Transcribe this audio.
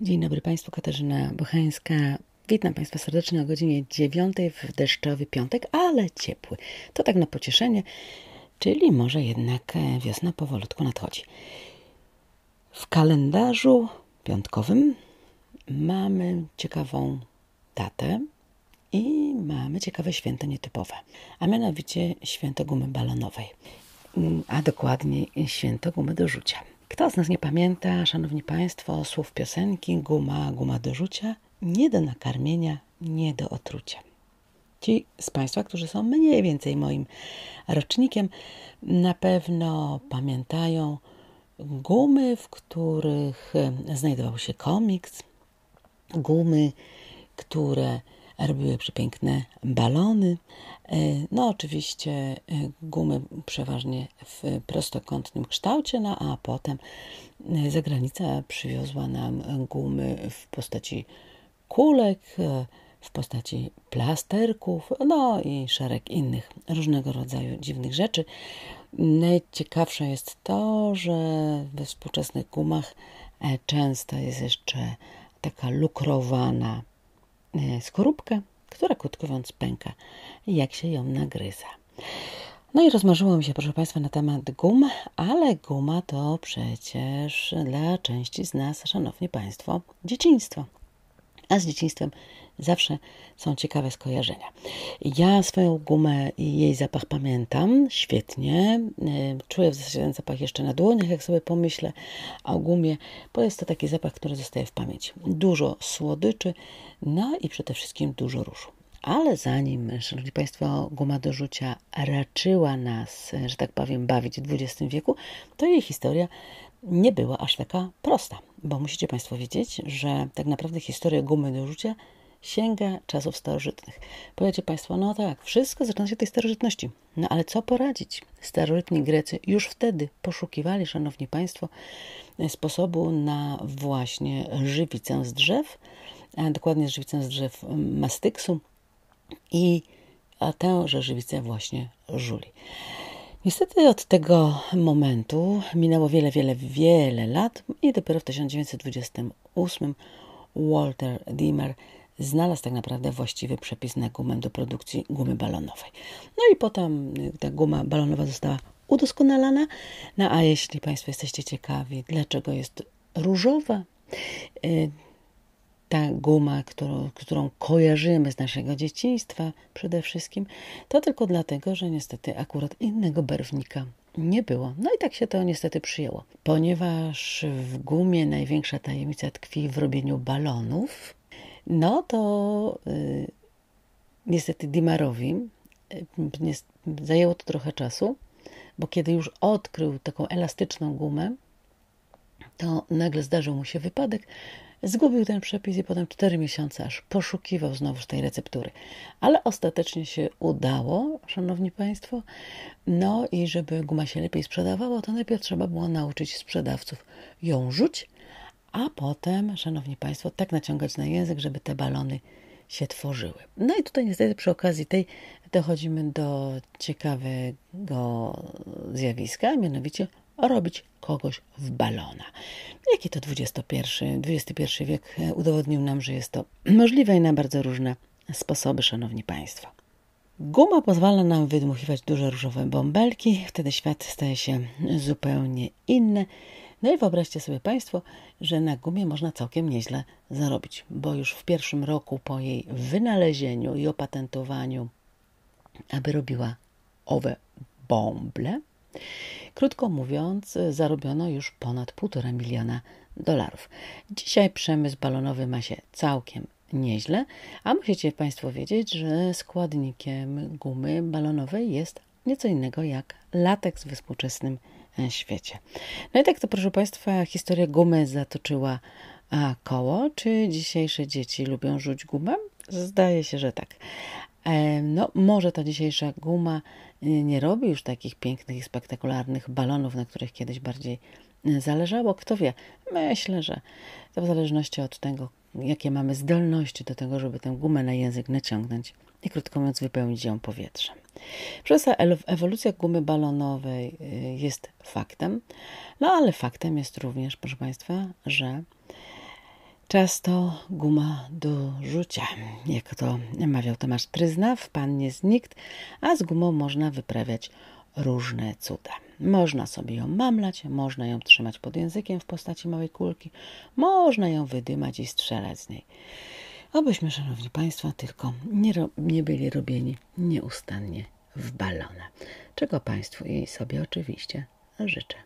Dzień dobry Państwu, Katarzyna Bochańska. Witam Państwa serdecznie o godzinie 9 w deszczowy piątek, ale ciepły. To tak na pocieszenie, czyli może jednak wiosna powolutku nadchodzi. W kalendarzu piątkowym mamy ciekawą datę i mamy ciekawe święto nietypowe, a mianowicie święto gumy balonowej, a dokładniej święto gumy do rzucia. Kto z nas nie pamięta, szanowni państwo, słów piosenki guma, guma do rzucia, nie do nakarmienia, nie do otrucia. Ci z Państwa, którzy są mniej więcej moim rocznikiem, na pewno pamiętają gumy, w których znajdował się komiks, gumy, które robiły przepiękne balony. E, no oczywiście e, gumy przeważnie w prostokątnym kształcie, no a potem e, zagranica przywiozła nam gumy w postaci kulek, w postaci plasterków, no i szereg innych różnego rodzaju dziwnych rzeczy. Najciekawsze jest to, że we współczesnych gumach często jest jeszcze taka lukrowana skorupka, która krótko mówiąc pęka, jak się ją nagryza. No i rozmarzyło mi się, proszę Państwa, na temat gum, ale guma to przecież dla części z nas, szanowni Państwo, dzieciństwo. A z dzieciństwem zawsze są ciekawe skojarzenia. Ja swoją gumę i jej zapach pamiętam świetnie. E, czuję w zasadzie ten zapach jeszcze na dłoniach, jak sobie pomyślę o gumie, bo jest to taki zapach, który zostaje w pamięci. Dużo słodyczy, no i przede wszystkim dużo różu. Ale zanim, szanowni Państwo, guma do rzucia raczyła nas, że tak powiem, bawić w XX wieku, to jej historia nie była aż taka prosta, bo musicie Państwo wiedzieć, że tak naprawdę historia gumy do rzucia sięga czasów starożytnych. Powiecie Państwo, no tak, wszystko zaczyna się od tej starożytności. No ale co poradzić? Starożytni Grecy już wtedy poszukiwali, Szanowni Państwo, sposobu na właśnie żywicę z drzew, a dokładnie żywicę z drzew mastyksu i tę żywicę właśnie żuli. Niestety od tego momentu minęło wiele, wiele, wiele lat i dopiero w 1928 Walter Dimmer znalazł tak naprawdę właściwy przepis na gumę do produkcji gumy balonowej. No i potem ta guma balonowa została udoskonalana. No a jeśli Państwo jesteście ciekawi, dlaczego jest różowa, y, ta guma, którą, którą kojarzymy z naszego dzieciństwa przede wszystkim, to tylko dlatego, że niestety akurat innego barwnika nie było. No i tak się to niestety przyjęło. Ponieważ w gumie największa tajemnica tkwi w robieniu balonów, no to y, niestety Dimarowi y, zajęło to trochę czasu, bo kiedy już odkrył taką elastyczną gumę, to nagle zdarzył mu się wypadek, Zgubił ten przepis i potem 4 miesiące aż poszukiwał znowuż tej receptury. Ale ostatecznie się udało, szanowni państwo. No i żeby guma się lepiej sprzedawała, to najpierw trzeba było nauczyć sprzedawców ją rzuć, a potem, szanowni państwo, tak naciągać na język, żeby te balony się tworzyły. No i tutaj niestety przy okazji tej dochodzimy do ciekawego zjawiska, mianowicie robić kogoś w balona. Jaki to XXI, XXI wiek udowodnił nam, że jest to możliwe i na bardzo różne sposoby, szanowni państwo. Guma pozwala nam wydmuchiwać duże różowe bąbelki, wtedy świat staje się zupełnie inny. No i wyobraźcie sobie Państwo, że na gumie można całkiem nieźle zarobić, bo już w pierwszym roku po jej wynalezieniu i opatentowaniu, aby robiła owe bąble, Krótko mówiąc, zarobiono już ponad 1,5 miliona dolarów. Dzisiaj przemysł balonowy ma się całkiem nieźle, a musicie Państwo wiedzieć, że składnikiem gumy balonowej jest nieco innego jak lateks we współczesnym świecie. No i tak to, proszę Państwa, historia gumy zatoczyła koło. Czy dzisiejsze dzieci lubią rzuć gumę? Zdaje się, że tak. E, no, może ta dzisiejsza guma e, nie robi już takich pięknych i spektakularnych balonów, na których kiedyś bardziej e, zależało. Kto wie, myślę, że to w zależności od tego, jakie mamy zdolności do tego, żeby tę gumę na język naciągnąć i krótko mówiąc wypełnić ją powietrzem. Przez to ewolucja gumy balonowej jest faktem, no ale faktem jest również, proszę Państwa, że Czas to guma do rzucia. Jak to mawiał Tomasz Tryzna, w pannie znikt, a z gumą można wyprawiać różne cuda. Można sobie ją mamlać, można ją trzymać pod językiem w postaci małej kulki, można ją wydymać i strzelać z niej. Obyśmy, szanowni państwo, tylko nie, nie byli robieni nieustannie w balona. Czego państwu i sobie oczywiście życzę.